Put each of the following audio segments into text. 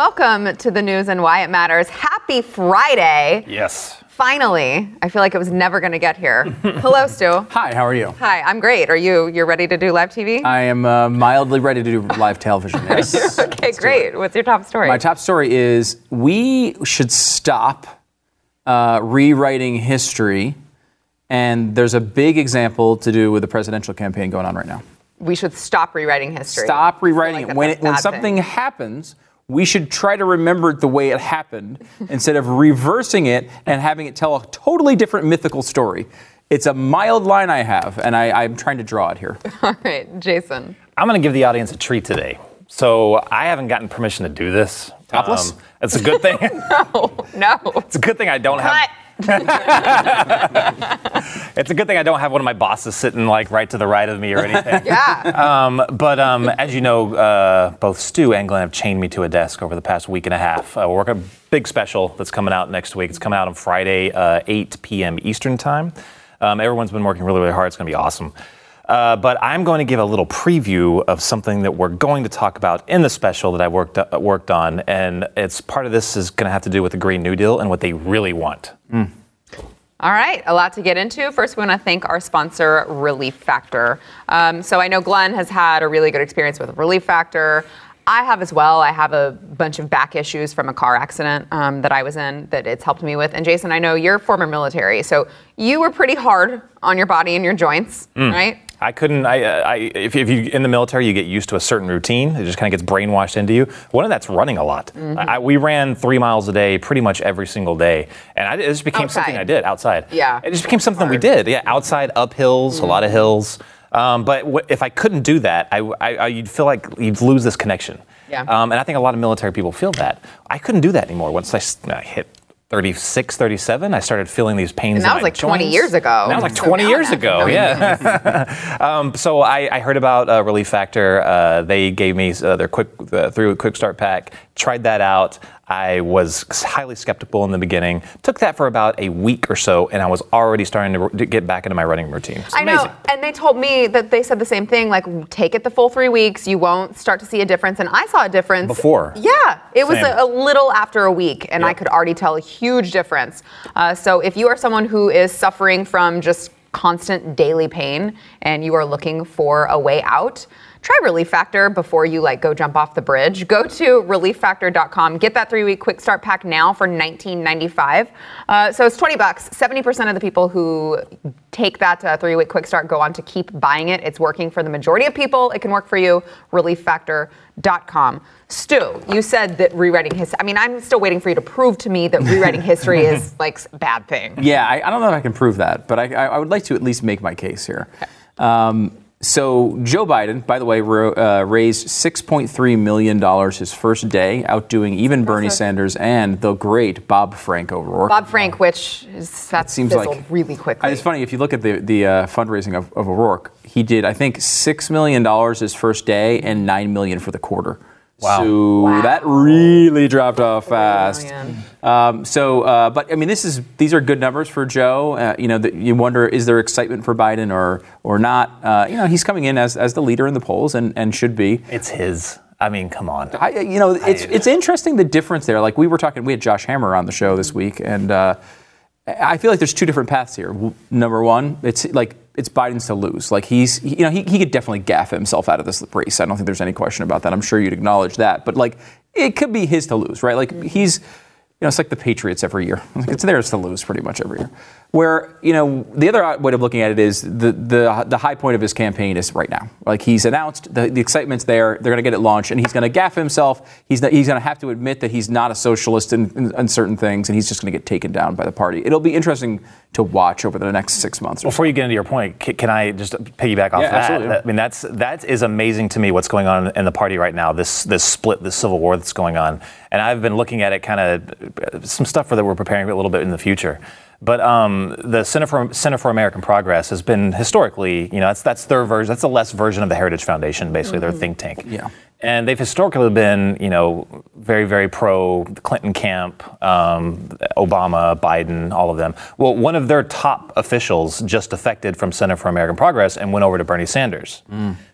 welcome to the news and why it matters. Happy Friday. Yes. Finally, I feel like it was never going to get here. Hello, Stu. Hi, how are you? Hi, I'm great. Are you you're ready to do live TV? I am uh, mildly ready to do live television. Yes. okay, great. What's your top story? My top story is we should stop uh, rewriting history, and there's a big example to do with the presidential campaign going on right now. we should stop rewriting history. Stop rewriting like it. When, it, when something thing. happens, we should try to remember it the way it happened instead of reversing it and having it tell a totally different mythical story. It's a mild line I have, and I, I'm trying to draw it here. All right, Jason. I'm going to give the audience a treat today. So I haven't gotten permission to do this. Topless? Um, it's a good thing. No. No. It's a good thing I don't have. It's a good thing I don't have one of my bosses sitting like right to the right of me or anything. Yeah. Um, but um, as you know, uh, both Stu and Glenn have chained me to a desk over the past week and a half. Uh, we're working a big special that's coming out next week. It's coming out on Friday, uh, 8 p.m. Eastern Time. Um, everyone's been working really, really hard. It's going to be awesome. Uh, but I'm going to give a little preview of something that we're going to talk about in the special that I worked uh, worked on, and it's part of this is going to have to do with the Green New Deal and what they really want. All right, a lot to get into. First, we want to thank our sponsor, Relief Factor. Um, so I know Glenn has had a really good experience with Relief Factor. I have as well. I have a bunch of back issues from a car accident um, that I was in that it's helped me with. And Jason, I know you're former military, so you were pretty hard on your body and your joints, right? I couldn't. I, I if, if you in the military, you get used to a certain routine. It just kind of gets brainwashed into you. One of that's running a lot. I, we ran three miles a day, pretty much every single day, and I, it just became something I did outside. Yeah. it just became something we did. Yeah, outside, up hills, a lot of hills. Um, but w- if I couldn't do that, I, I, I, you'd feel like you'd lose this connection. Yeah. Um, and I think a lot of military people feel that. I couldn't do that anymore. Once I hit 36, 37, I started feeling these pains. And that in was like 20 years ago. And That was like So 20 now years ago. Yeah. um, so I, I heard about uh, Relief Factor. Uh, they gave me uh, their quick uh, through quick start pack. Tried that out. I was highly skeptical in the beginning. Took that for about a week or so, and I was already starting to, to get back into my running routine. I know, and they told me that they said the same thing. Like, take it the full three weeks, you won't start to see a difference. And I saw a difference Before. Yeah, it was a, a little after a week, and I could already tell a huge difference. Uh, so, if you are someone who is suffering from just constant daily pain and you are looking for a way out. Try Relief Factor before you like go jump off the bridge. Go to relieffactor.com. Get that three-week quick start pack now for $19.95. Uh, so it's 20 bucks. 70% of the people who take that uh, three-week quick start go on to keep buying it. It's working for the majority of people. It can work for you. Relieffactor.com. Stu, you said that rewriting history. I mean, I'm still waiting for you to prove to me that rewriting history is like a bad thing. Yeah, I, I don't know if I can prove that, but I, I, I would like to at least make my case here. Um, so Joe Biden, by the way, uh, raised 6.3 million dollars his first day, outdoing even Bernie Sanders and the great Bob Frank O'Rourke. Bob Frank, which is that seems like- really quickly. It's funny if you look at the the uh, fundraising of, of O'Rourke. He did, I think, six million dollars his first day and nine million for the quarter. Wow. So Wow. that really dropped off fast. million. Um, so, uh, but I mean, this is these are good numbers for Joe. Uh, you know, that you wonder is there excitement for Biden or or not? Uh, you know, he's coming in as as the leader in the polls and and should be. It's his. I mean, come on. I, you know, it's it's interesting the difference there. Like we were talking, we had Josh Hammer on the show this week, and uh, I feel like there's two different paths here. Number one, it's like it's Biden's to lose. Like he's, you know, he, he could definitely gaffe himself out of this race. I don't think there's any question about that. I'm sure you'd acknowledge that. But like, it could be his to lose, right? Like he's, you know, it's like the Patriots every year. It's theirs to lose pretty much every year. Where you know the other way of looking at it is the the the high point of his campaign is right now. Like he's announced the, the excitement's there. They're going to get it launched, and he's going to gaffe himself. He's not, he's going to have to admit that he's not a socialist in, in, in certain things, and he's just going to get taken down by the party. It'll be interesting to watch over the next six months. Or so. Before you get into your point, c- can I just piggyback off Yeah, that? absolutely. I mean, that's that is amazing to me. What's going on in the party right now? This this split, this civil war that's going on, and I've been looking at it, kind of some stuff for that we're preparing a little bit in the future. But um, the Center for Center for American Progress has been historically, you know, that's that's their version. That's a less version of the Heritage Foundation, basically their think tank. Yeah. And they've historically been, you know, very, very pro Clinton camp, um, Obama, Biden, all of them. Well, one of their top officials just defected from Center for American Progress and went over to Bernie Sanders.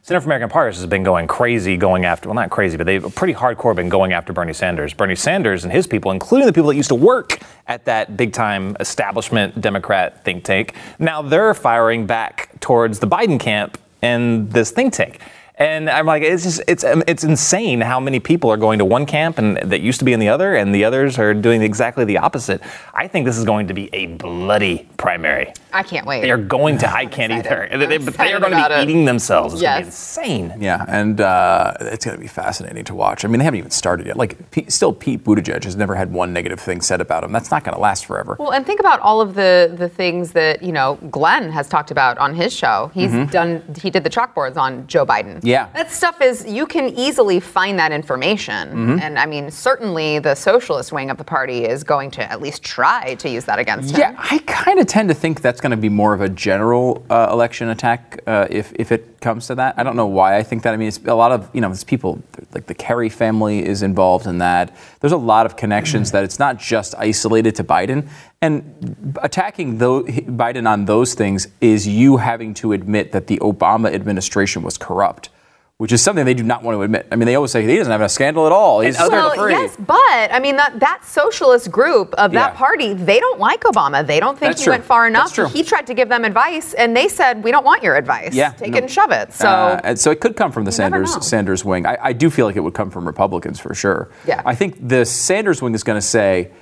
Center for American Progress has been going crazy, going after, well, not crazy, but they've pretty hardcore been going after Bernie Sanders. Bernie Sanders and his people, including the people that used to work at that big time establishment Democrat think tank, now they're firing back towards the Biden camp and this think tank. And I'm like, it's just, it's, um, it's insane how many people are going to one camp and that used to be in the other, and the others are doing exactly the opposite. I think this is going to be a bloody primary. I can't wait. They are going to, I can't either. They, I'm but they are going to be it. eating themselves. It's going to be Yes. insane. Yeah, and uh, it's going to be fascinating to watch. I mean, they haven't even started yet. Like, P- still, Pete Buttigieg has never had one negative thing said about him. That's not going to last forever. Well, and think about all of the the things that you know Glenn has talked about on his show. He's done. He did the chalkboards on Joe Biden. Mm-hmm. Yeah. that stuff is you can easily find that information. Mm-hmm. And I mean, certainly the socialist wing of the party is going to at least try to use that against him. Yeah, I kind of tend to think that's going to be more of a general uh, election attack uh, if, if it comes to that. I don't know why I think that. I mean, it's a lot of, you know, there's people, like the Kerry family is involved in that. There's a lot of connections that it's not just isolated to Biden. And attacking Biden on those things is you having to admit that the Obama administration was corrupt. Which is something they do not want to admit. I mean, they always say he doesn't have a scandal at all. He's Well, free. yes, but I mean that that socialist group of that Yeah. party, they don't like Obama. They don't think That's he true. went far enough. He tried to give them advice, and they said, "We don't want your advice. Yeah, take no. it and shove it." So Uh, and so it could come from the Sanders. Sanders wing. I, I do feel like it would come from Republicans for sure. Yeah. I think the Sanders wing is going to say,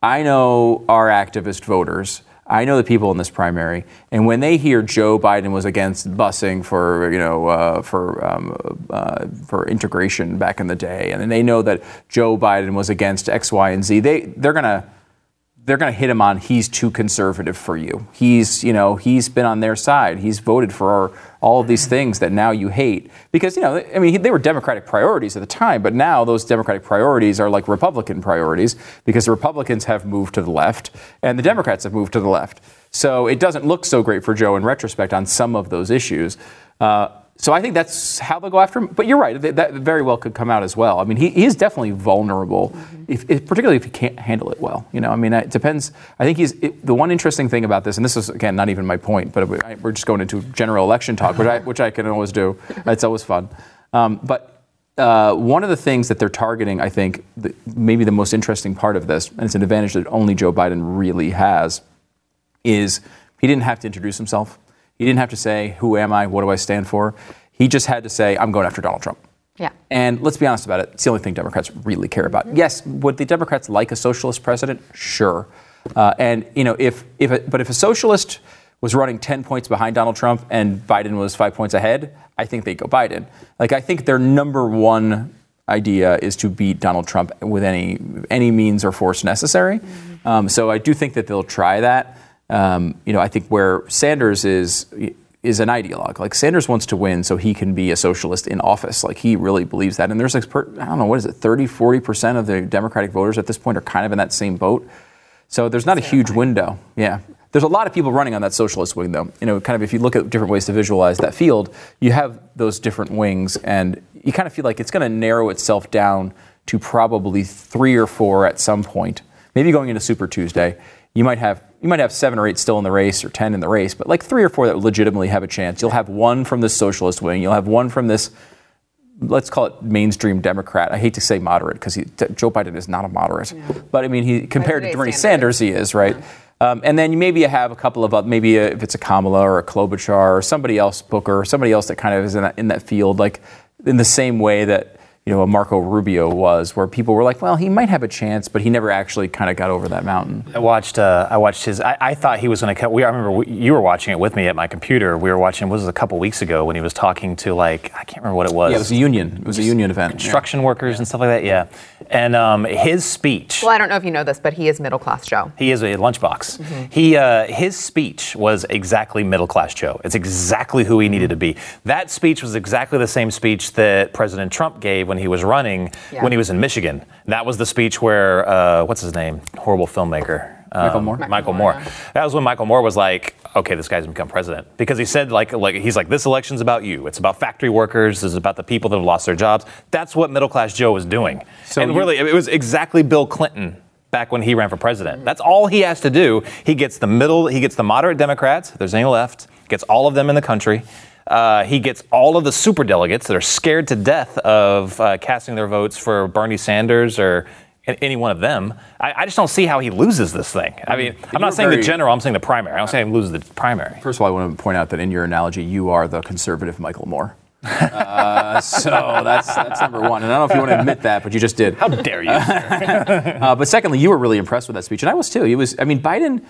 I know our activist voters. I know the people in this primary, and when they hear Joe Biden was against busing for you know uh, for um, uh, for integration back in the day, and then they know that Joe Biden was against X, Y, and Z, they they're gonna they're going to hit him on he's too conservative for you. He's, you know, he's been on their side. He's voted for all of these things that now you hate. Because, you know, I mean, they were Democratic priorities at the time, but now those Democratic priorities are like Republican priorities because the Republicans have moved to the left and the Democrats have moved to the left. So it doesn't look so great for Joe in retrospect on some of those issues. Uh, so I think that's how they'll go after him. But you're right; that, that very well could come out as well. I mean, he, he is definitely vulnerable, if, if, particularly if he can't handle it well. You know, I mean, it depends. I think he's it, the one interesting thing about this, and this is again not even my point, but we're just going into general election talk, which I which I can always do. It's always fun. Um, but uh, one of the things that they're targeting, I think, the, maybe the most interesting part of this, and it's an advantage that only Joe Biden really has, is he didn't have to introduce himself. He didn't have to say, Who am I? What do I stand for? He just had to say, I'm going after Donald Trump. Yeah. And let's be honest about it. It's the only thing Democrats really care about. Yes, would the Democrats like a socialist president? Sure. Uh, and you know, if if a, but if a socialist was running 10 points behind Donald Trump and Biden was five points ahead, I think they'd go Biden. Like I think their number one idea is to beat Donald Trump with any any means or force necessary. Um, so I do think that they'll try that. Um, you know, I think where Sanders is is an ideologue. Like Sanders wants to win so he can be a socialist in office. Like he really believes that. And there's like, per- I don't know, what is it, 30, 40% of the Democratic voters at this point are kind of in that same boat. So there's not a huge window. Yeah. There's a lot of people running on that socialist wing, though. You know, kind of if you look at different ways to visualize that field, you have those different wings, and you kind of feel like it's going to narrow itself down to probably three or four at some point. Maybe going into Super Tuesday, you might have you might have seven or eight still in the race or ten in the race, but like three or four that legitimately have a chance. You'll have one from the socialist wing. You'll have one from this let's call it mainstream Democrat. I hate to say moderate because Joe Biden is not a moderate, but I mean, he compared to Bernie standards. Sanders, he is right. Um, and then maybe you have a couple of, oth- maybe a, if it's a Kamala or a Klobuchar or somebody else, Booker, or somebody else that kind of is in that, in that field, like in the same way that you know a Marco Rubio was, where people were like, well, he might have a chance, but he never actually kind of got over that mountain. I watched. Uh, I watched his. I, I thought he was going to cut. We. I remember we, you were watching it with me at my computer. We were watching. What was it, a couple weeks ago when he was talking to like I can't remember what it was. Yeah, it was a union. It was a union event. yeah. construction workers and stuff like that. Yeah, and um, his speech. Well, I don't know if you know this, but he is middle class Joe. He is a lunchbox. He uh, his speech was exactly middle class Joe. It's exactly who he needed to be. That speech was exactly the same speech that President Trump gave when he was running Yeah. when he was in Michigan. That was the speech where uh, what's his name? Horrible filmmaker. Um, Michael Moore? Michael Moore. That was when Michael Moore was like, okay, this guy's become president because he said like like he's like this election's about you. It's about factory workers. It's about the people that have lost their jobs. That's what middle class Joe was doing. So and you- really, it was exactly Bill Clinton back when he ran for president. That's all he has to do. He gets the middle. He gets the moderate Democrats. If there's any left, gets all of them in the country. Uh, he gets all of the super delegates that are scared to death of uh, casting their votes for Bernie Sanders or any one of them. I, I just don't see how he loses this thing. I mean, I'm you're not saying very- the general. I'm saying the primary. I don't say he loses the primary. First of all, I want to point out that in your analogy, you are the conservative Michael Moore. Uh, so that's that's number one. And I don't know if you want to admit that, but you just did. How dare you? Uh, but secondly, you were really impressed with that speech, and I was too. He was. I mean, Biden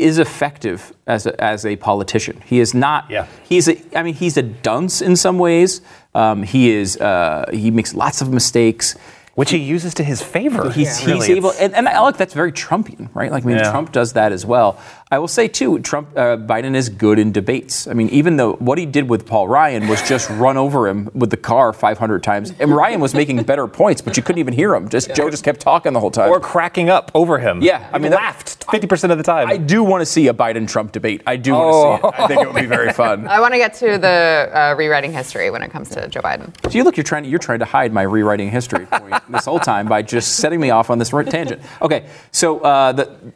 is effective as a, as a politician. He is not. Yeah. He's a. I mean, he's a dunce in some ways. Um, he is. Uh, he makes lots of mistakes. Which he uses to his favor. He's, he's Really, able, and, and like that's very Trumpian, right? Like, I mean, Yeah. Trump does that as well. I will say too, Trump, uh, Biden is good in debates. I mean, even though what he did with Paul Ryan was just run over him with the car 500 times, and Ryan was making better points, but you couldn't even hear him. Just Joe just kept talking the whole time. or cracking up over him. Yeah, I I mean, mean, laughed 50% of the time. I do want to see a Biden Trump debate. I do want to see it. I think it would be very fun. I want to get to the uh, rewriting history when it comes to Joe Biden. So you look, you're trying to, you're trying to hide my rewriting history point this whole time by just setting me off on this tangent. Okay, so uh, the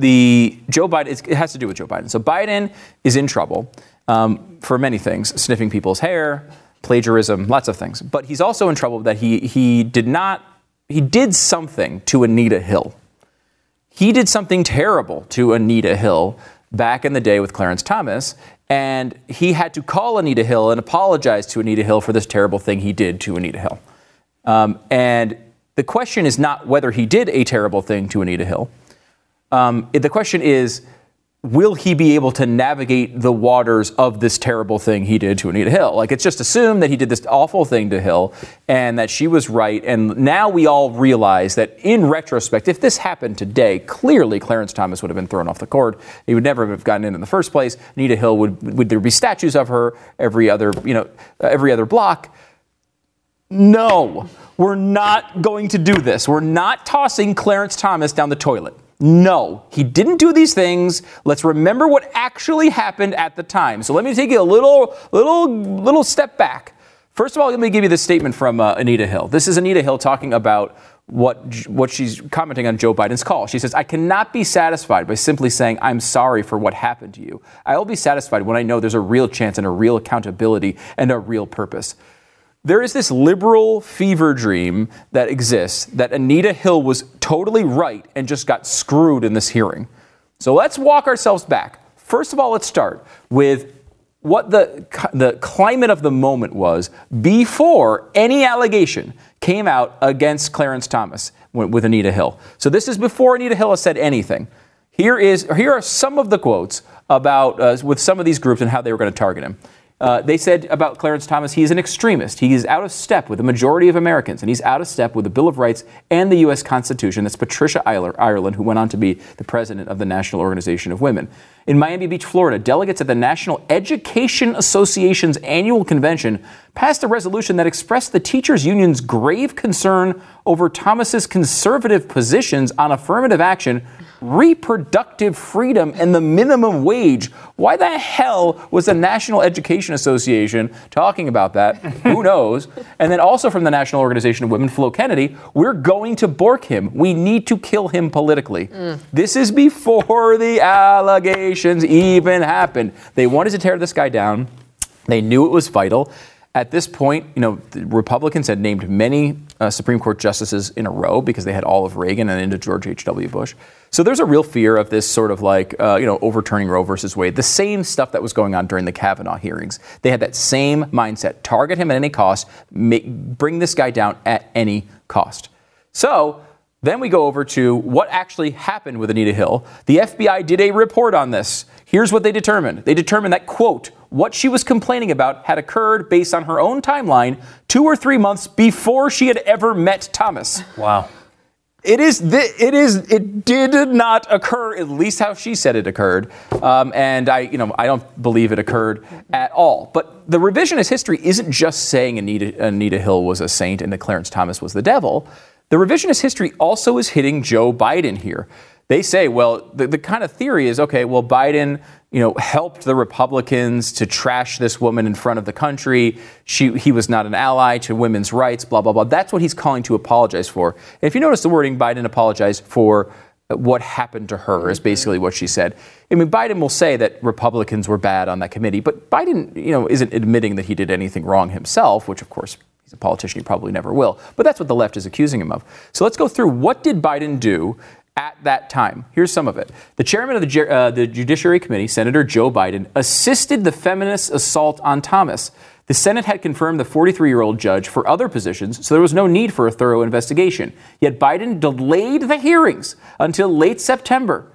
the Joe Biden, it has to do with Joe Biden. So Biden is in trouble um, for many things: sniffing people's hair, plagiarism, lots of things. But he's also in trouble that he he did not he did something to Anita Hill. He did something terrible to Anita Hill back in the day with Clarence Thomas, and he had to call Anita Hill and apologize to Anita Hill for this terrible thing he did to Anita Hill. Um, and the question is not whether he did a terrible thing to Anita Hill. Um, the question is, will he be able to navigate the waters of this terrible thing he did to Anita Hill? Like, it's just assumed that he did this awful thing to Hill and that she was right. And now we all realize that in retrospect, if this happened today, clearly Clarence Thomas would have been thrown off the court. He would never have gotten in in the first place. Anita Hill would, would there be statues of her every other, you know, every other block? No, we're not going to do this. We're not tossing Clarence Thomas down the toilet. No, he didn't do these things. Let's remember what actually happened at the time. So let me take you a little, little, little step back. First of all, let me give you this statement from uh, Anita Hill. This is Anita Hill talking about what what she's commenting on Joe Biden's call. She says, "I cannot be satisfied by simply saying I'm sorry for what happened to you. I will be satisfied when I know there's a real chance and a real accountability and a real purpose." There is this liberal fever dream that exists that Anita Hill was totally right and just got screwed in this hearing. So let's walk ourselves back. First of all, let's start with what the, the climate of the moment was before any allegation came out against Clarence Thomas with Anita Hill. So this is before Anita Hill has said anything. Here is here are some of the quotes about uh, with some of these groups and how they were going to target him. Uh, they said about Clarence Thomas, he is an extremist. He is out of step with the majority of Americans, and he's out of step with the Bill of Rights and the U.S. Constitution. That's Patricia Ireland, who went on to be the president of the National Organization of Women. In Miami Beach, Florida, delegates at the National Education Association's annual convention passed a resolution that expressed the teachers' union's grave concern over Thomas's conservative positions on affirmative action reproductive freedom and the minimum wage. Why the hell was the National Education Association talking about that? Who knows? And then also from the National Organization of Women, Flo Kennedy, we're going to bork him. We need to kill him politically. Mm. This is before the allegations even happened. They wanted to tear this guy down. They knew it was vital. At this point, you know, the Republicans had named many uh, Supreme Court justices in a row because they had all of Reagan and into George H.W. Bush. So there's a real fear of this sort of like, uh, you know, overturning Roe versus Wade. The same stuff that was going on during the Kavanaugh hearings. They had that same mindset: target him at any cost, make, bring this guy down at any cost. So then we go over to what actually happened with Anita Hill. The FBI did a report on this. Here's what they determined. They determined that, quote, what she was complaining about had occurred based on her own timeline two or three months before she had ever met Thomas. wow. It is, thi- it is, it did not occur, at least how she said it occurred. Um, and I, you know, I don't believe it occurred at all. But the revisionist history isn't just saying Anita, Anita Hill was a saint and that Clarence Thomas was the devil. The revisionist history also is hitting Joe Biden here. they say, well, the, the kind of theory is okay, well, Biden, you know, helped the Republicans to trash this woman in front of the country. She, he was not an ally to women's rights, blah, blah, blah. That's what he's calling to apologize for. And if you notice the wording, Biden apologized for what happened to her is basically what she said. I mean, Biden will say that Republicans were bad on that committee, but Biden, you know, isn't admitting that he did anything wrong himself, which of course he's a politician, he probably never will. But that's what the left is accusing him of. So let's go through what did Biden do at that time. Here's some of it. The chairman of the, uh, the Judiciary Committee, Senator Joe Biden, assisted the feminist assault on Thomas. The Senate had confirmed the 43 year old judge for other positions, so there was no need for a thorough investigation. Yet Biden delayed the hearings until late September.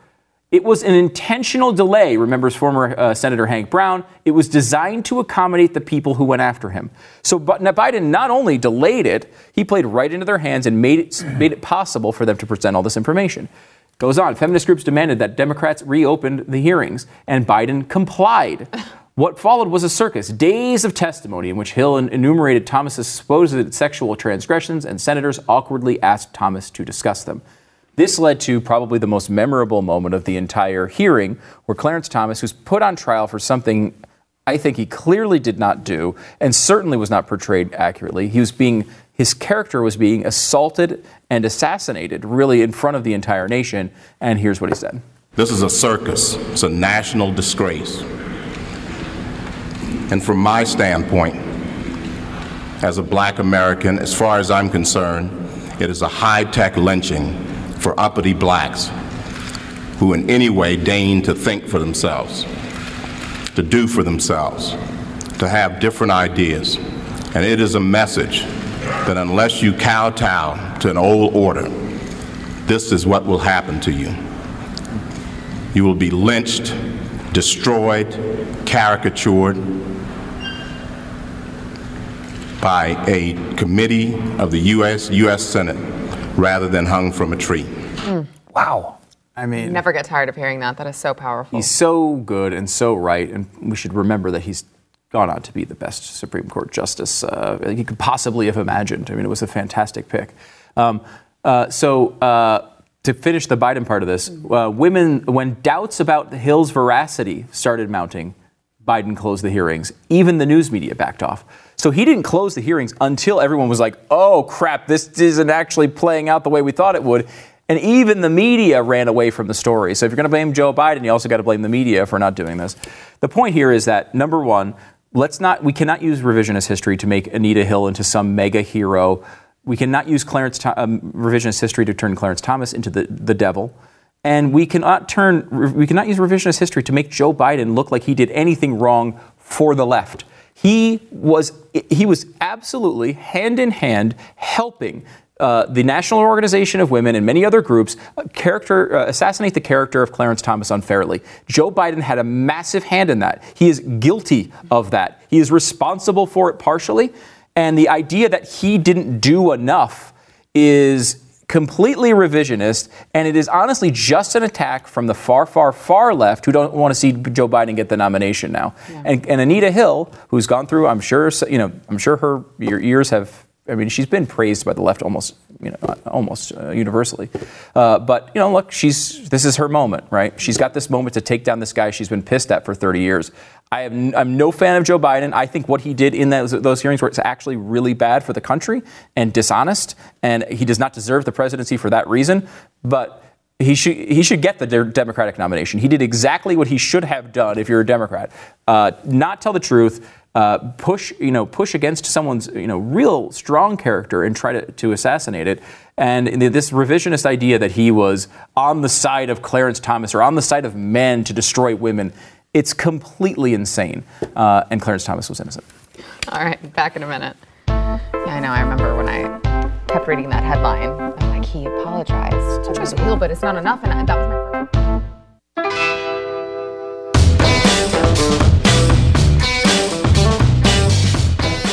It was an intentional delay, remembers former uh, Senator Hank Brown. It was designed to accommodate the people who went after him. So but Biden not only delayed it, he played right into their hands and made it, made it possible for them to present all this information. Goes on, feminist groups demanded that Democrats reopened the hearings, and Biden complied. What followed was a circus, days of testimony in which Hill enumerated Thomas's supposed sexual transgressions, and senators awkwardly asked Thomas to discuss them. This led to probably the most memorable moment of the entire hearing, where Clarence Thomas, who's put on trial for something I think he clearly did not do, and certainly was not portrayed accurately, he was being his character was being assaulted and assassinated, really in front of the entire nation. And here's what he said. This is a circus. It's a national disgrace. And from my standpoint, as a black American, as far as I'm concerned, it is a high tech lynching for uppity blacks who in any way deign to think for themselves, to do for themselves, to have different ideas. And it is a message that unless you kowtow to an old order, this is what will happen to you. You will be lynched, destroyed, caricatured, by a committee of the U.S. U.S. Senate rather than hung from a tree. Mm. Wow. I mean, never get tired of hearing that. That is so powerful. He's so good and so right, and we should remember that he's gone on to be the best Supreme Court justice uh, he could possibly have imagined. I mean, it was a fantastic pick. Um, uh, so. Uh, to finish the Biden part of this, uh, women, when doubts about Hill's veracity started mounting, Biden closed the hearings. Even the news media backed off. So he didn't close the hearings until everyone was like, oh crap, this isn't actually playing out the way we thought it would. And even the media ran away from the story. So if you're going to blame Joe Biden, you also got to blame the media for not doing this. The point here is that number one, let's not we cannot use revisionist history to make Anita Hill into some mega hero. We cannot use Clarence um, revisionist history to turn Clarence Thomas into the, the devil. And we cannot turn we cannot use revisionist history to make Joe Biden look like he did anything wrong for the left. He was, he was absolutely hand in hand helping uh, the National Organization of Women and many other groups uh, character, uh, assassinate the character of Clarence Thomas unfairly. Joe Biden had a massive hand in that. He is guilty of that. He is responsible for it partially. And the idea that he didn't do enough is completely revisionist, and it is honestly just an attack from the far, far, far left who don't want to see Joe Biden get the nomination now. Yeah. And, and Anita Hill, who's gone through, I'm sure, you know, I'm sure her your ears have. I mean, she's been praised by the left almost, you know, almost uh, universally. Uh, but you know, look, she's this is her moment, right? She's got this moment to take down this guy she's been pissed at for 30 years. I am, I'm no fan of Joe Biden. I think what he did in those, those hearings were actually really bad for the country and dishonest, and he does not deserve the presidency for that reason. But he should he should get the Democratic nomination. He did exactly what he should have done if you're a Democrat. Uh, not tell the truth. Uh, push you know push against someone's you know real strong character and try to, to assassinate it. And this revisionist idea that he was on the side of Clarence Thomas or on the side of men to destroy women it's completely insane. Uh, and Clarence Thomas was innocent. All right, back in a minute. Yeah, I know. I remember when I kept reading that headline. I'm like, he apologized to Just Hill, but it's not enough. And that was my.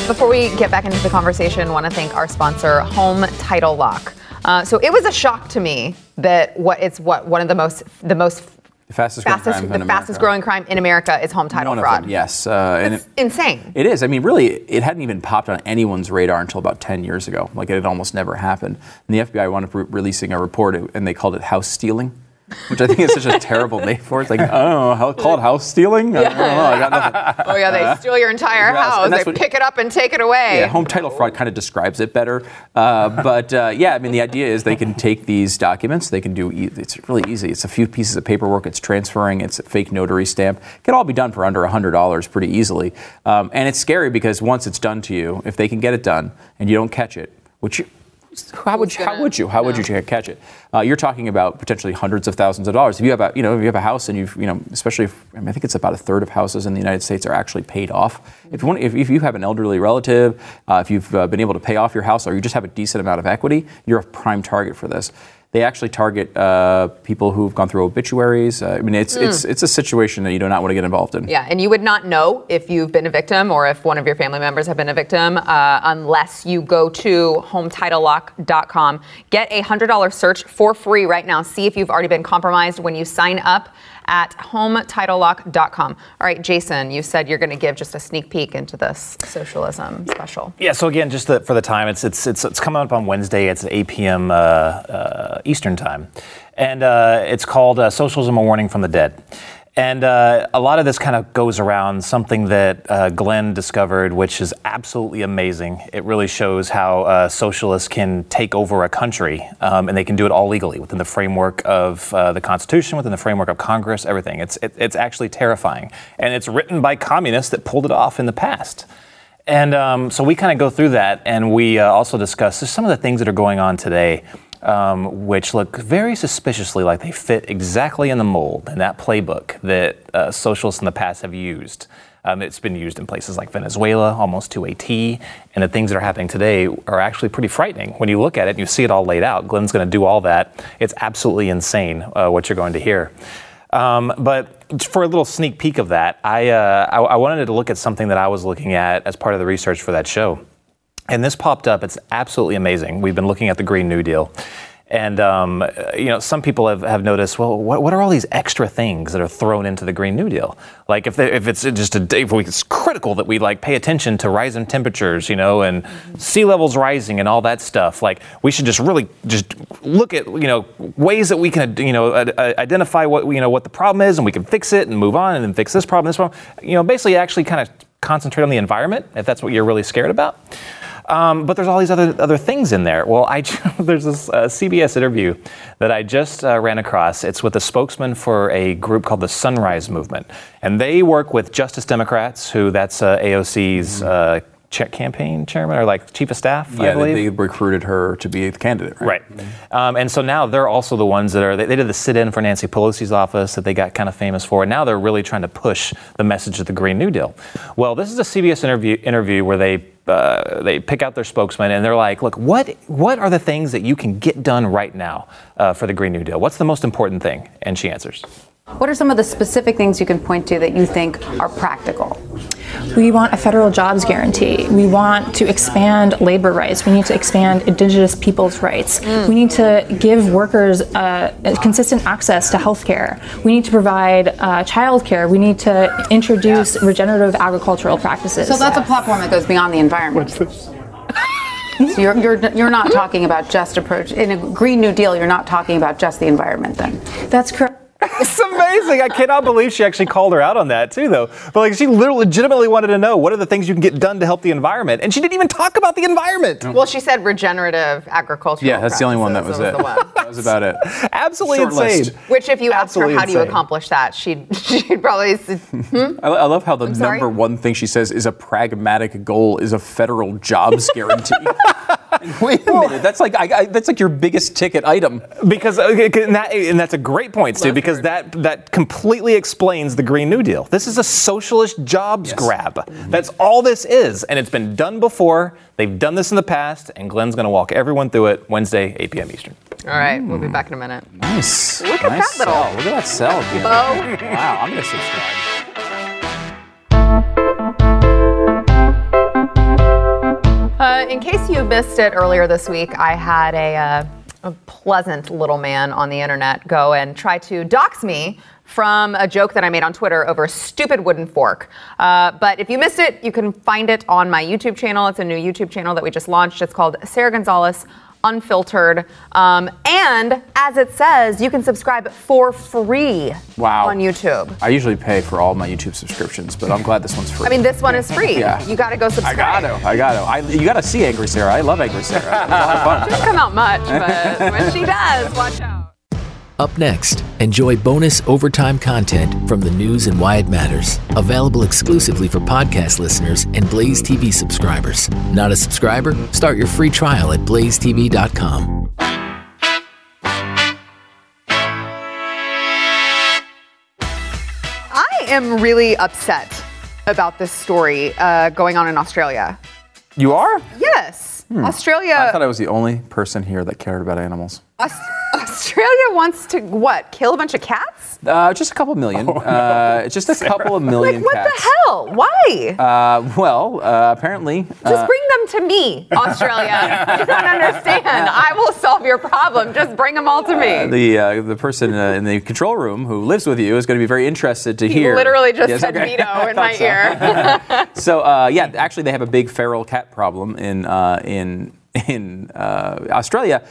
Before we get back into the conversation, I want to thank our sponsor, Home Title Lock. Uh, so it was a shock to me that what it's what one of the most the most the fastest, fastest growing crime the fastest growing crime in America is home title One fraud. Them, yes, uh, and it, insane. It is. I mean, really, it hadn't even popped on anyone's radar until about 10 years ago. Like it had almost never happened. And the FBI wound up re- releasing a report, and they called it house stealing. Which I think is such a terrible name for it. It's like, I don't know, how, call it house stealing? I don't know, I got nothing. Oh yeah, they steal your entire house. They what- pick it up and take it away. Yeah, home title fraud kind of describes it better. Uh, but uh, yeah, I mean, the idea is they can take these documents, they can do, e- it's really easy. It's a few pieces of paperwork, it's transferring, it's a fake notary stamp. It can all be done for under $100 pretty easily. Um, and it's scary because once it's done to you, if they can get it done and you don't catch it, which how would you, how would you how would you catch it? Uh, you're talking about potentially hundreds of thousands of dollars. If you have a you know if you have a house and you've you know especially if, I, mean, I think it's about a third of houses in the United States are actually paid off. If you want, if, if you have an elderly relative, uh, if you've uh, been able to pay off your house or you just have a decent amount of equity, you're a prime target for this. They actually target uh, people who've gone through obituaries. Uh, I mean, it's it's it's a situation that you do not want to get involved in. Yeah, and you would not know if you've been a victim or if one of your family members have been a victim uh, unless you go to HometitleLock.com. Get a $100 search for free right now. See if you've already been compromised when you sign up at HometitleLock.com. All right, Jason, you said you're going to give just a sneak peek into this socialism special. Yeah. So again, just the, for the time, it's it's it's it's coming up on Wednesday. It's at 8 p.m. Uh, uh, Eastern time, and uh, it's called uh, "Socialism: A Warning from the Dead." And uh, a lot of this kind of goes around something that uh, Glenn discovered, which is absolutely amazing. It really shows how uh, socialists can take over a country, um, and they can do it all legally within the framework of uh, the Constitution, within the framework of Congress, everything. It's it, it's actually terrifying, and it's written by communists that pulled it off in the past. And um, so we kind of go through that, and we uh, also discuss some of the things that are going on today, um, which look very suspiciously like they fit exactly in the mold and that playbook that uh, socialists in the past have used. Um, it's been used in places like Venezuela, almost to a T, and the things that are happening today are actually pretty frightening. When you look at it and you see it all laid out, Glenn's going to do all that. It's absolutely insane uh, what you're going to hear. Um, but for a little sneak peek of that, I, uh, I, I wanted to look at something that I was looking at as part of the research for that show. And this popped up. It's absolutely amazing. We've been looking at the Green New Deal. And um, you know, some people have, have noticed. Well, what, what are all these extra things that are thrown into the Green New Deal? Like, if, they, if it's just a if we, it's critical that we like pay attention to rising temperatures, you know, and sea levels rising and all that stuff. Like, we should just really just look at you know ways that we can you know uh, identify what you know what the problem is, and we can fix it and move on, and then fix this problem, this problem. You know, basically, actually, kind of concentrate on the environment if that's what you're really scared about. Um, but there's all these other other things in there. Well, I there's this uh, CBS interview that I just uh, ran across. It's with a spokesman for a group called the Sunrise Movement, and they work with Justice Democrats, who that's uh, AOC's cha- campaign chairman or like chief of staff. I Yeah, believe. they, they recruited her to be the candidate, right? Right. Um, and so now they're also the ones that are, they, they did the sit in for Nancy Pelosi's office that they got kind of famous for. And now they're really trying to push the message of the Green New Deal. Well, this is a CBS interview, interview where they, uh, they pick out their spokesman and they're like, look, what, what are the things that you can get done right now uh, for the Green New Deal? What's the most important thing? And she answers. What are some of the specific things you can point to that you think are practical? We want a federal jobs guarantee. We want to expand labor rights. We need to expand indigenous people's rights. We need to give workers uh, consistent access to health care. We need to provide uh, child care. We need to introduce regenerative agricultural practices. So that's a platform that goes beyond the environment. So you're, you're, you're not talking about just approach in a Green New Deal. You're not talking about just the environment then. That's correct. It's amazing. I cannot believe she actually called her out on that too, though. But like, she literally legitimately wanted to know what are the things you can get done to help the environment, and she didn't even talk about the environment. Well, she said regenerative agriculture. Yeah, that's the only one that was practices it. the one. That was about it. Absolutely Short insane. list. Which, if you asked her Absolutely how do you accomplish that, she'd she'd probably. Hmm? I love how the number one thing she says is a pragmatic goal is a federal jobs guarantee. Wait a minute, that's like I, I, that's like your biggest ticket item. Because okay, okay, and, that, and that's a great point, Stu. Because that that completely explains the Green New Deal. This is a socialist jobs Yes. grab. Mm-hmm. That's all this is, and it's been done before. They've done this in the past, and Glenn's going to walk everyone through it Wednesday, 8 p.m. Eastern. All right, we'll be mm. back in a minute. Nice. Look at nice that little sell. Look at that sell. Deanna. bow. Wow, I'm gonna subscribe. Uh, in case you missed it earlier this week, I had a, uh, a pleasant little man on the internet go and try to dox me from a joke that I made on Twitter over a stupid wooden fork. Uh, but if you missed it, you can find it on my YouTube channel. It's a new YouTube channel that we just launched. It's called Sara Gonzales unfiltered. Um, and as it says, you can subscribe for free Wow. on YouTube. I usually pay for all my YouTube subscriptions, but I'm glad this one's free. I mean, this one is free. Yeah. You got to go subscribe. I subscribe. gotta, I gotta. I, you gotta see Angry Sara. I love Angry Sara. It's a lot of fun. Doesn't come out much, but when she does, watch out. Up next, enjoy bonus overtime content from the news and why it matters. Available exclusively for podcast listeners and Blaze TV subscribers. Not a subscriber? Start your free trial at blazetv.com. I am really upset about this story uh, going on in Australia. You are? Yes, Australia. Hmm. I thought I was the only person here that cared about animals. Aus- Australia wants to what? Kill a bunch of cats? Uh, just a couple million. uh, just a couple of million Like what cats. the hell? Why? Uh, well, uh, apparently. Just uh, bring them to me, Australia. you don't understand. I will solve your problem. Just bring them all to me. the uh, the person uh, in the control room who lives with you is going to be very interested to He hear. literally just Yes, said okay. veto in my so. ear. So uh, yeah, actually, they have a big feral cat problem in uh, in in uh, Australia.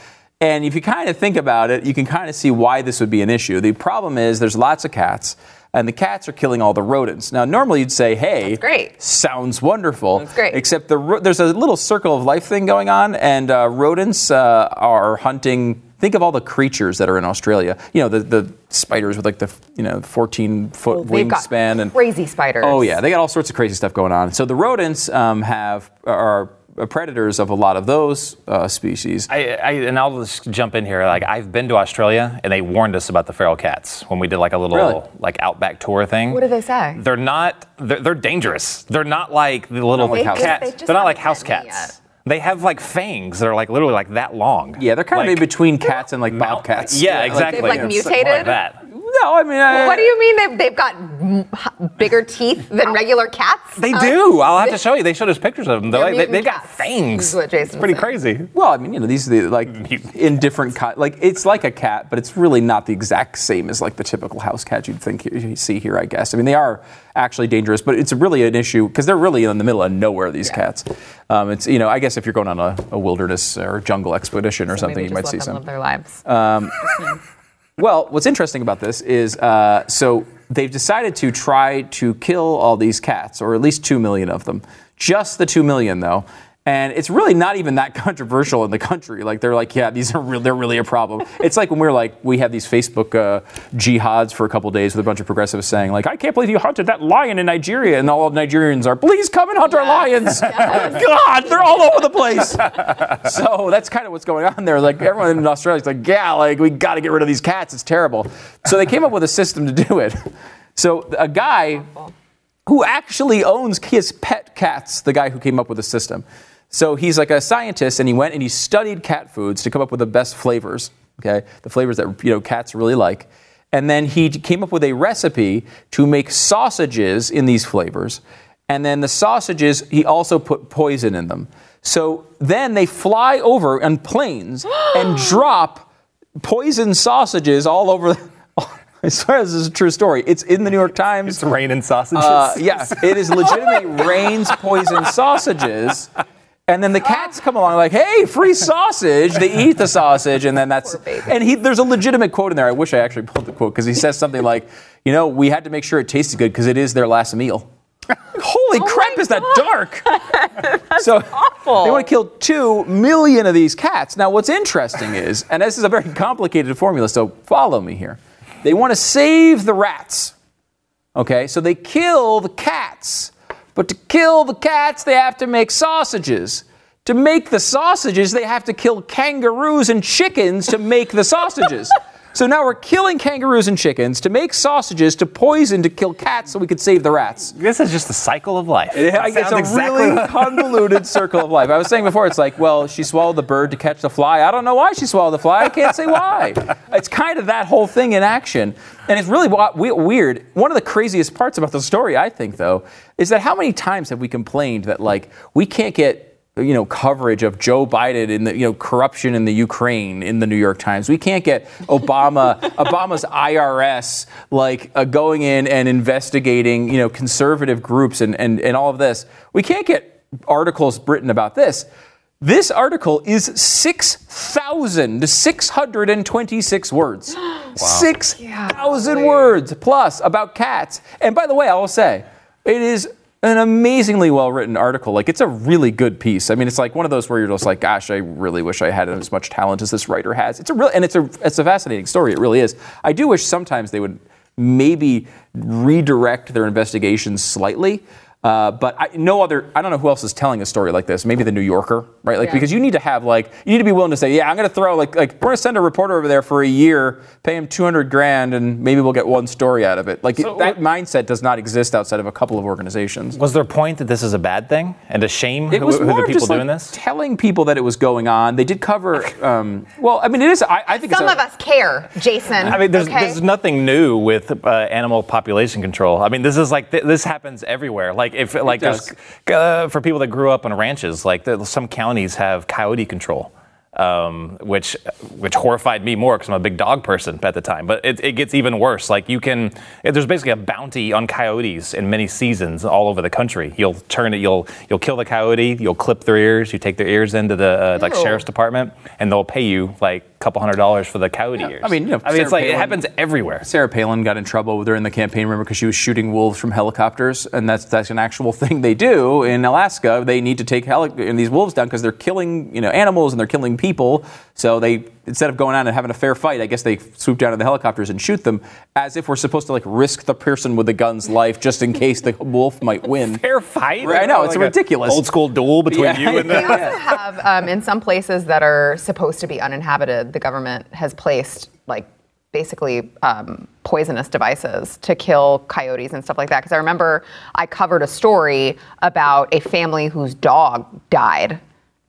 And if you kind of think about it, you can kind of see why this would be an issue. The problem is there's lots of cats, and the cats are killing all the rodents. Now, normally you'd say, "Hey, great. sounds wonderful." That's great. Except the ro- there's a little circle of life thing going on, and uh, rodents uh, are hunting. Think of all the creatures that are in Australia. You know, the, the spiders with like the you know 14 foot They've got wingspan and crazy spiders. Oh yeah, they got all sorts of crazy stuff going on. So the rodents um, have are predators of a lot of those uh, species. I, I, and I'll just jump in here. Like I've been to Australia, and they warned us about the feral cats when we did like a little Really? like outback tour thing. What do they say? They're not. They're, they're dangerous. They're not like the little like house cats. cats. They just They're not like house cats. yet. They have like fangs that are like literally like that long. yeah, they're kind of in between cats and like mouth- bobcats. Yeah, like- exactly. like, It's more mutated? Like that. No, I mean, I, What do you mean they've, they've got bigger teeth than regular cats? They Huh? do. I'll have to show you. They showed us pictures of them. They're they're like, they they've got fangs. what Jason's it's pretty saying. crazy. Well, I mean, you know, these are the like in different ki- like it's like a cat, but it's really not the exact same as like the typical house cat you'd think you you see here. I guess. I mean, they are actually dangerous, but it's really an issue because they're really in the middle of nowhere. These cats. Um, it's you know, I guess if you're going on a, a wilderness or jungle expedition or something, you might just see let them some. live their lives. Well, what's interesting about this is uh, so they've decided to try to kill all these cats, or at least two million of them. Just the two million, though. And it's really not even that controversial in the country. Like they're like, yeah, these are real, they're really a problem. It's like when we're like, we have these Facebook uh, jihads for a couple days with a bunch of progressives saying like, I can't believe you hunted that lion in Nigeria, and all of Nigerians are, please come and hunt our lions. God, they're all over the place. so that's kind of what's going on there. Like everyone in Australia is like, yeah, like we got to get rid of these cats. It's terrible. So they came up with a system to do it. So a guy who actually owns his pet cats, the guy who came up with the system. So he's like a scientist, and he went and he studied cat foods to come up with the best flavors. Okay, the flavors that you know cats really like. And then he came up with a recipe to make sausages in these flavors. And then the sausages, he also put poison in them. So then they fly over on planes and drop poison sausages all over. I swear this is a true story. It's in the New York Times. It's raining sausages. Uh, yeah, it is legitimately rains poison sausages. And then the cats come along like, "Hey, free sausage!" They eat the sausage, and then that's. And he, there's a legitimate quote in there. I wish I actually pulled the quote because he says something like, "You know, we had to make sure it tasted good because it is their last meal." Holy crap! Is that dark? so awful. they want to kill two million of these cats. Now, what's interesting is, and this is a very complicated formula, so follow me here. They want to save the rats. Okay, so they kill the cats. But to kill the cats, they have to make sausages. To make the sausages, they have to kill kangaroos and chickens to make the sausages. So now we're killing kangaroos and chickens to make sausages to poison to kill cats so we could save the rats. this is just the cycle of life. It, It it's a exactly really convoluted circle of life. I was saying before, it's like, well, she swallowed the bird to catch the fly. I don't know why she swallowed the fly. I can't say why. It's kind of that whole thing in action. And it's really weird. One of the craziest parts about the story, I think, though, is that how many times have we complained that, like, we can't get you know coverage of Joe Biden in the you know corruption in the Ukraine in the New York Times. We can't get Obama Obama's IRS like uh, going in and investigating you know conservative groups and, and and all of this. We can't get articles written about this. This article is 6,626 words. 6,000 words plus about cats. And by the way, I will say, it is an amazingly well written article. Like, it's a really good piece. I mean, it's like one of those where you're just like, gosh, I really wish I had as much talent as this writer has. It's a real, and it's a, it's a fascinating story. It really is. I do wish sometimes they would maybe redirect their investigations slightly. Uh, but I, no other, I don't know who else is telling a story like this. Maybe the New Yorker, right? Like, Yeah. because you need to have, like, you need to be willing to say, yeah, I'm going to throw, like, like, we're going to send a reporter over there for a year, pay him 200 grand, and maybe we'll get one story out of it. Like, So that what- mindset does not exist outside of a couple of organizations. Was there a point that this is a bad thing and a shame? It was who more the people just doing like this? telling people that it was going on. They did cover, um, well, I mean, it is, I, I think Some it's a, of us care, Jason. I mean, there's, okay? there's nothing new with uh, animal population control. I mean, this is like th- this happens everywhere. Like if like there's uh, for people that grew up on ranches, like the, some counties have coyote control. Um, which which horrified me more because I'm a big dog person at the time. But it, it gets even worse. Like you can, there's basically a bounty on coyotes in many seasons all over the country. You'll turn it, you'll you'll kill the coyote, you'll clip their ears, you take their ears into the uh, like sheriff's department, and they'll pay you like a couple hundred dollars for the coyote ears. I mean, you know, I mean, it's Sara like it happens everywhere. Sarah Palin got in trouble during the campaign, remember, because she was shooting wolves from helicopters, and that's that's an actual thing they do in Alaska. They need to take heli- and these wolves down because they're killing, you know, animals and they're killing people. So they instead of going out and having a fair fight, I guess they swoop down in the helicopters and shoot them, as if we're supposed to like risk the person with the gun's life just in case the wolf might win. Fair fight. Right, I know, it's Like ridiculous. Old school duel between Yeah. you and We the. also have, um, in some places that are supposed to be uninhabited, the government has placed like basically um, poisonous devices to kill coyotes and stuff like that. Because I remember I covered a story about a family whose dog died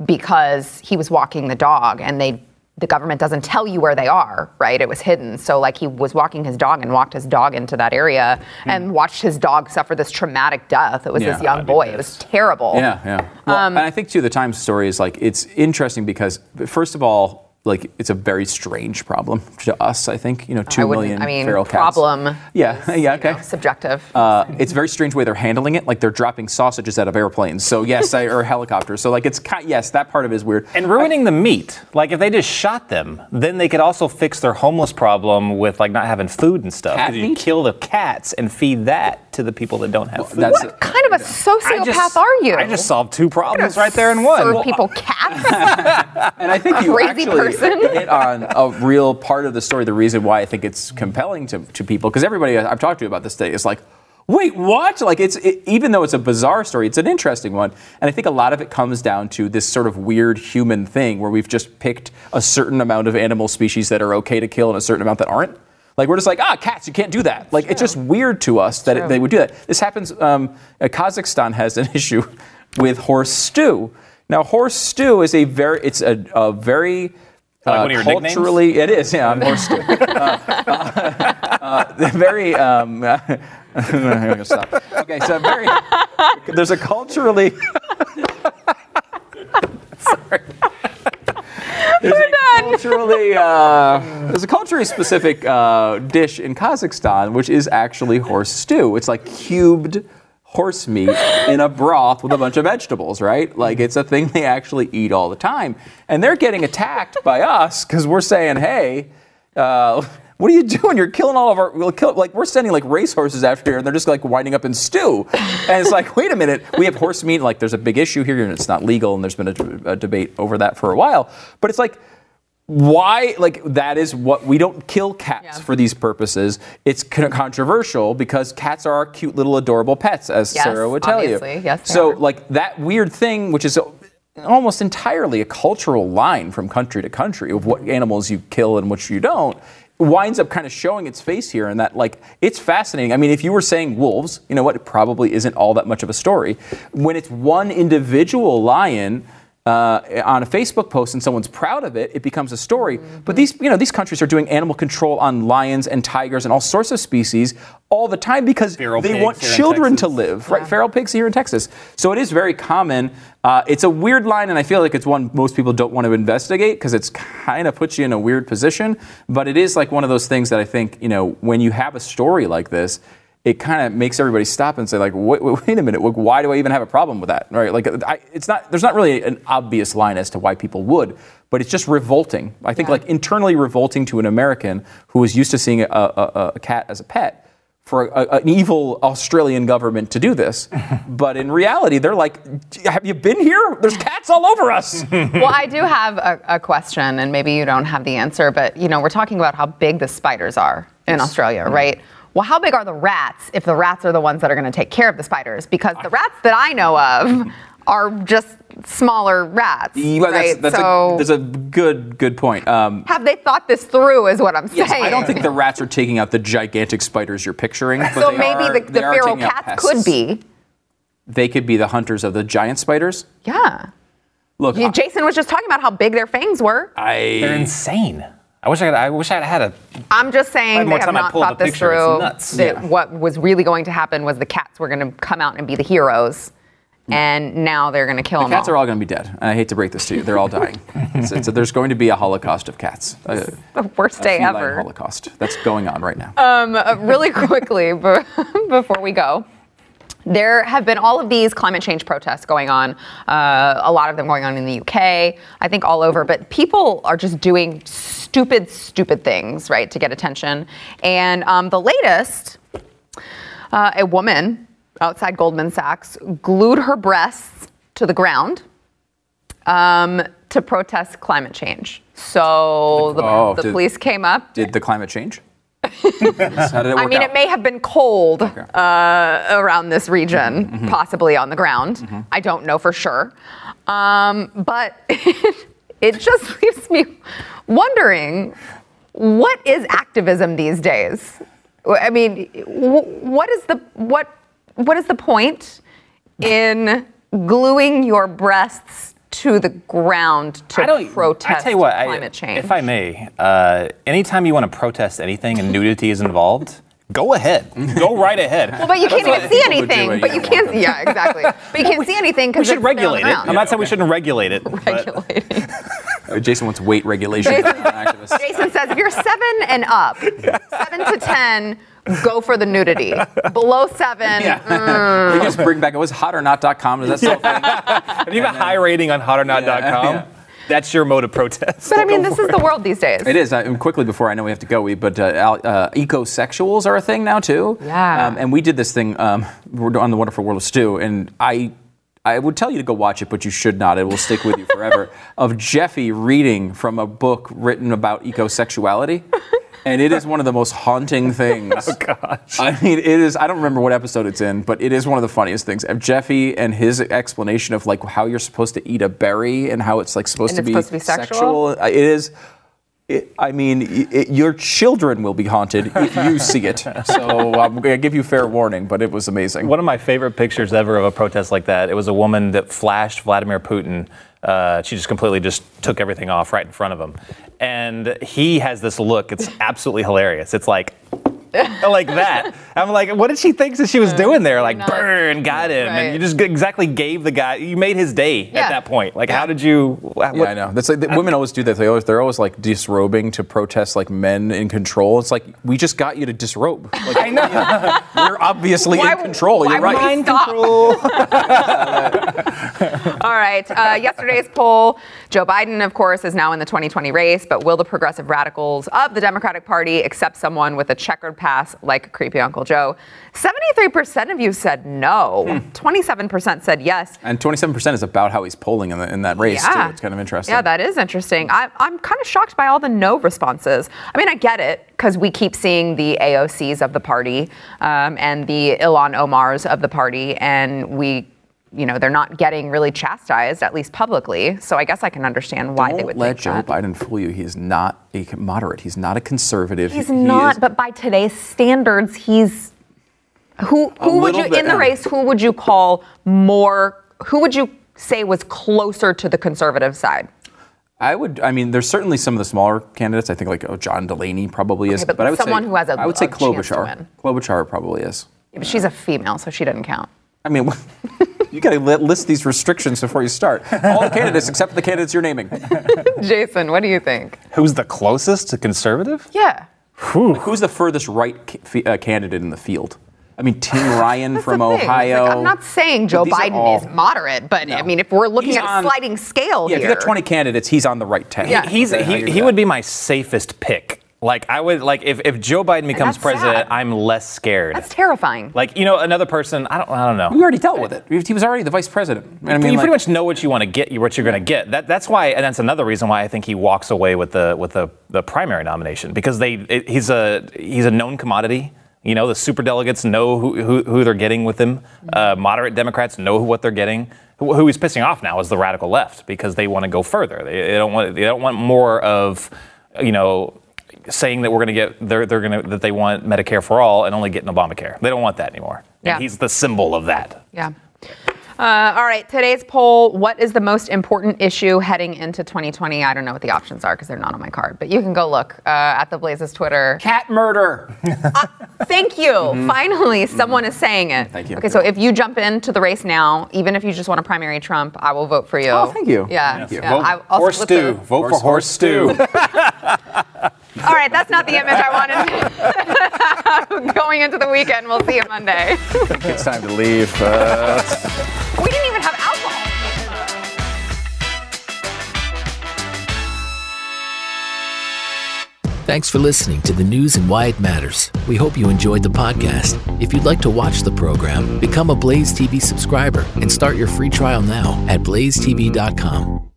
because he was walking the dog and they the government doesn't tell you where they are, right? It was hidden. So like he was walking his dog and walked his dog into that area and watched his dog suffer this traumatic death. It was Hmm. Yeah, this young boy. It was terrible. Yeah, yeah. Well, Um, and I think too, the Times story is like it's interesting because first of all, like it's a very strange problem to us. I think you know, two I wouldn't- million I mean, feral cats. problem. Yeah, yeah, you okay. know, subjective. Uh, it's a very strange way they're handling it. Like they're dropping sausages out of airplanes. So yes, I, or helicopters. So like it's yes, that part of it is weird. And ruining the meat. Like if they just shot them, then they could also fix their homeless problem with like not having food and stuff. Cat 'Cause you meat? kill the cats and feed that to the people that don't have food. that's- what kind of a sociopath just, are you? I just solved two problems right there in one. Serve people cats. And I think you Crazy actually person. hit on a real part of the story. The reason why I think it's compelling to, to people, because everybody I've talked to about this today is like, wait, what? Like it's it, even though it's a bizarre story, it's an interesting one. And I think a lot of it comes down to this sort of weird human thing where we've just picked a certain amount of animal species that are okay to kill and a certain amount that aren't. Like we're just like ah cats you can't do that like it's just weird to us that it, they would do that. This happens. Um, uh, Kazakhstan has an issue with horse stew. Now horse stew is a very it's a, a very Like uh, one of your nicknames? culturally, it is. Yeah, I'm horse stew. uh, uh, uh, very. Um, I'm gonna stop. Okay, so very. There's a culturally. Sorry. There's a culturally, uh, there's a culturally specific uh, dish in Kazakhstan, which is actually horse stew. It's like cubed horse meat in a broth with a bunch of vegetables, right? Like it's a thing they actually eat all the time. And they're getting attacked by us because we're saying, hey, uh, what are you doing? You're killing all of our, we'll kill, like we're sending like racehorses after here and they're just like winding up in stew. And it's like, wait a minute, we have horse meat, like there's a big issue here and it's not legal and there's been a, a debate over that for a while. But it's like, why like that is what we don't kill cats Yeah. for these purposes it's controversial because cats are our cute little adorable pets as Yes, Sara would tell obviously. you Yes, so are. like that weird thing which is almost entirely a cultural line from country to country of what animals you kill and which you don't winds up kind of showing its face here and that like it's fascinating. I mean if you were saying wolves you know what? It probably isn't all that much of a story. When it's one individual lion uh, on a Facebook post and someone's proud of it, it becomes a story. But these, you know, these countries are doing animal control on lions and tigers and all sorts of species all the time because Feral they want children to Texas. live, right? Feral pigs here in Texas. So it is very common. Uh, it's a weird line, and I feel like it's one most people don't want to investigate because it's kind of puts you in a weird position. But it is like one of those things that I think, you know, when you have a story like this, it kind of makes everybody stop and say like, wait, wait, wait a minute, why do I even have a problem with that? Right? Like, I, it's not. There's not really an obvious line as to why people would, but it's just revolting. I think like internally revolting to an American who is used to seeing a, a, a cat as a pet for a, an evil Australian government to do this. but in reality, they're like, have you been here? There's cats all over us. well, I do have a, a question, and maybe you don't have the answer, but you know, we're talking about how big the spiders are in Australia, Mm-hmm. right? Well, how big are the rats if the rats are the ones that are going to take care of the spiders? Because the rats that I know of are just smaller rats, Yeah, that's, right? that's, so a, that's a good good point. Um, have they thought this through? Is what I'm yes, saying. I don't think the rats are taking out the gigantic spiders you're picturing. But so they maybe are- the, the they feral cats could be. They could be the hunters of the giant spiders. Yeah. Look, You- Jason was just talking about how big their fangs were. I They're insane. I wish I could, I wish I had a. I'm just saying had they have not thought this. Through. nuts. That Yeah. what was really going to happen was the cats were going to come out and be the heroes, and now they're going to kill them The Cats all. are all going to be dead. And I hate to break this to you. They're all dying. so, it's- there's going to be a holocaust of cats. A, the worst day ever. holocaust. That's going on right now. Um, uh, really quickly before we go. There have been all of these climate change protests going on, uh, a lot of them going on in the UK, I think all over, but people are just doing stupid, stupid things, right, to get attention. And um, the latest, uh, a woman outside Goldman Sachs glued her breasts to the ground um, to protest climate change. So the, Oh, the did- police came up. Did the climate change? How did it I mean, out? it may have been cold uh, around this region, Mm-hmm, possibly on the ground. I don't know for sure. Um, but it just leaves me wondering what is activism these days? I mean, what is the what what is the point in gluing your breasts to the ground to I don't protest I tell you what, I- climate change? if I may, uh, anytime you want to protest anything and nudity is involved, go ahead. Go right ahead. Well, but you can't even see people would do anything. But you you can't. want them. Yeah, exactly. But you can't see anything because we because should regulate it. I'm not saying we shouldn't regulate it. Regulating. Jason wants weight regulation. Jason- Jason says if you're seven and up, seven to ten, go for the nudity. Below seven, mm, We just bring back. It was hotornot.com. Is that still a thing? If you have a high rating on hotornot.com, Yeah, yeah. that's your mode of protest. but I mean, this is the world these days. It is. Uh, and quickly before I know we have to go, we but uh, al- uh, ecosexuals are a thing now too. Yeah. Um, and we did this thing. Um, on the Wonderful World of Stu, and I. I would tell you to go watch it, but you should not. It will stick with you forever. of Jeffy reading from a book written about ecosexuality. And it is one of the most haunting things. Oh gosh! I mean, it is. I don't remember what episode it's in, but it is one of the funniest things. Of Jeffy and his explanation of like how you're supposed to eat a berry and how it's like supposed, And to, it's be supposed to be sexual? Uh, It is. It, I mean, i it, your children will be haunted if you see it. So I'm going to give you fair warning, but it was amazing. One of my favorite pictures ever of a protest like that. It was a woman that flashed Vladimir Putin. Uh, she just completely just took everything off right in front of him, and he has this look. It's absolutely hilarious. It's like. like that. I'm like, what did she think that she was doing there? Like, not- burn, got him. Right. And you just exactly gave the guy, you made his day Yeah. at that point. Like, how did you, what, Yeah, I know. That's like the, women always do that. They always they're always like disrobing to protest like men in control. It's like we just got you to disrobe. Like, I know. We're obviously Why- in control. why You're would right. we control. All right. Uh, yesterday's poll Joe Biden, of course, is now in the 2020 race, but will the progressive radicals of the Democratic Party accept someone with a checkered past like creepy Uncle Joe? 73% of you said no, Hmm. 27% said yes. And 27% is about how he's polling in, the, in that race too. It's kind of interesting. Yeah, that is interesting. I, I'm kind of shocked by all the no responses. I mean, I get it because we keep seeing the AOCs of the party um, and the Ilhan Omars of the party, and we, you know, they're not getting really chastised, at least publicly. So I guess I can understand why they Don't would let Joe that. Biden fool you. He's not a moderate. He's not a conservative. He's He not, is- but by today's standards, he's who? Who would you bit, in the race? Who would you call more? Who would you say was closer to the conservative side? I would. I mean, there's certainly some of the smaller candidates. I think like oh, John Delaney probably is. but I would someone say, who has a- I would say a chance to Klobuchar. Klobuchar probably is. But she's a female, so she doesn't count. I mean, you got to list these restrictions before you start. All the candidates except the candidates you're naming. Jason, what do you think? who's the closest to conservative? Yeah. Who's the furthest right ca- uh, candidate in the field? I mean, Tim Ryan from the thing. Ohio. Like, I'm not saying Joe Biden all- is moderate, but I mean, if we're looking He's at a sliding scale yeah, if you got 20 candidates, he's on the right 10. Yeah. He's Okay, he, he would be my safest pick. Like I would like if, if Joe Biden becomes that's president, sad. I'm less scared. that's terrifying. Like you know, another person. I don't. I don't know. We already dealt with it. He was already the vice president. I mean, you like- pretty much know what you want to get, what you're going to get. That, that's why, and that's another reason why I think he walks away with the with the, the primary nomination because they it, he's a he's a known commodity. You know, the super delegates know who, who, who they're getting with him. Uh, moderate Democrats know who, what they're getting. Who, who he's pissing off now is the radical left because they want to go further. They, they don't want they don't want more of you know saying that we're going to get they're, they're going to that they want Medicare for all and only getting Obamacare. They don't want that anymore. Yeah. And he's the symbol of that. Yeah. Uh, all right, today's poll What is the most important issue heading into 2020? I don't know what the options are because they're not on my card, but you can go look uh, at the Blazes Twitter. cat murder. Thank you. Finally, someone is saying it. Mm-hmm. Thank you. Okay, so if you jump into the race now, even if you just want to primary Trump, I will vote for you. Oh, thank you. Yeah. Thank you. yeah. Vote, I- I'll horse stew. the- Vote for horse stew. All right, that's not the image I wanted. Going into the weekend, we'll see you Monday. it's time to leave. Uh, We didn't even have alcohol. Thanks for listening to the news and why it matters. We hope you enjoyed the podcast. If you'd like to watch the program, become a Blaze TV subscriber and start your free trial now at blazetv.com.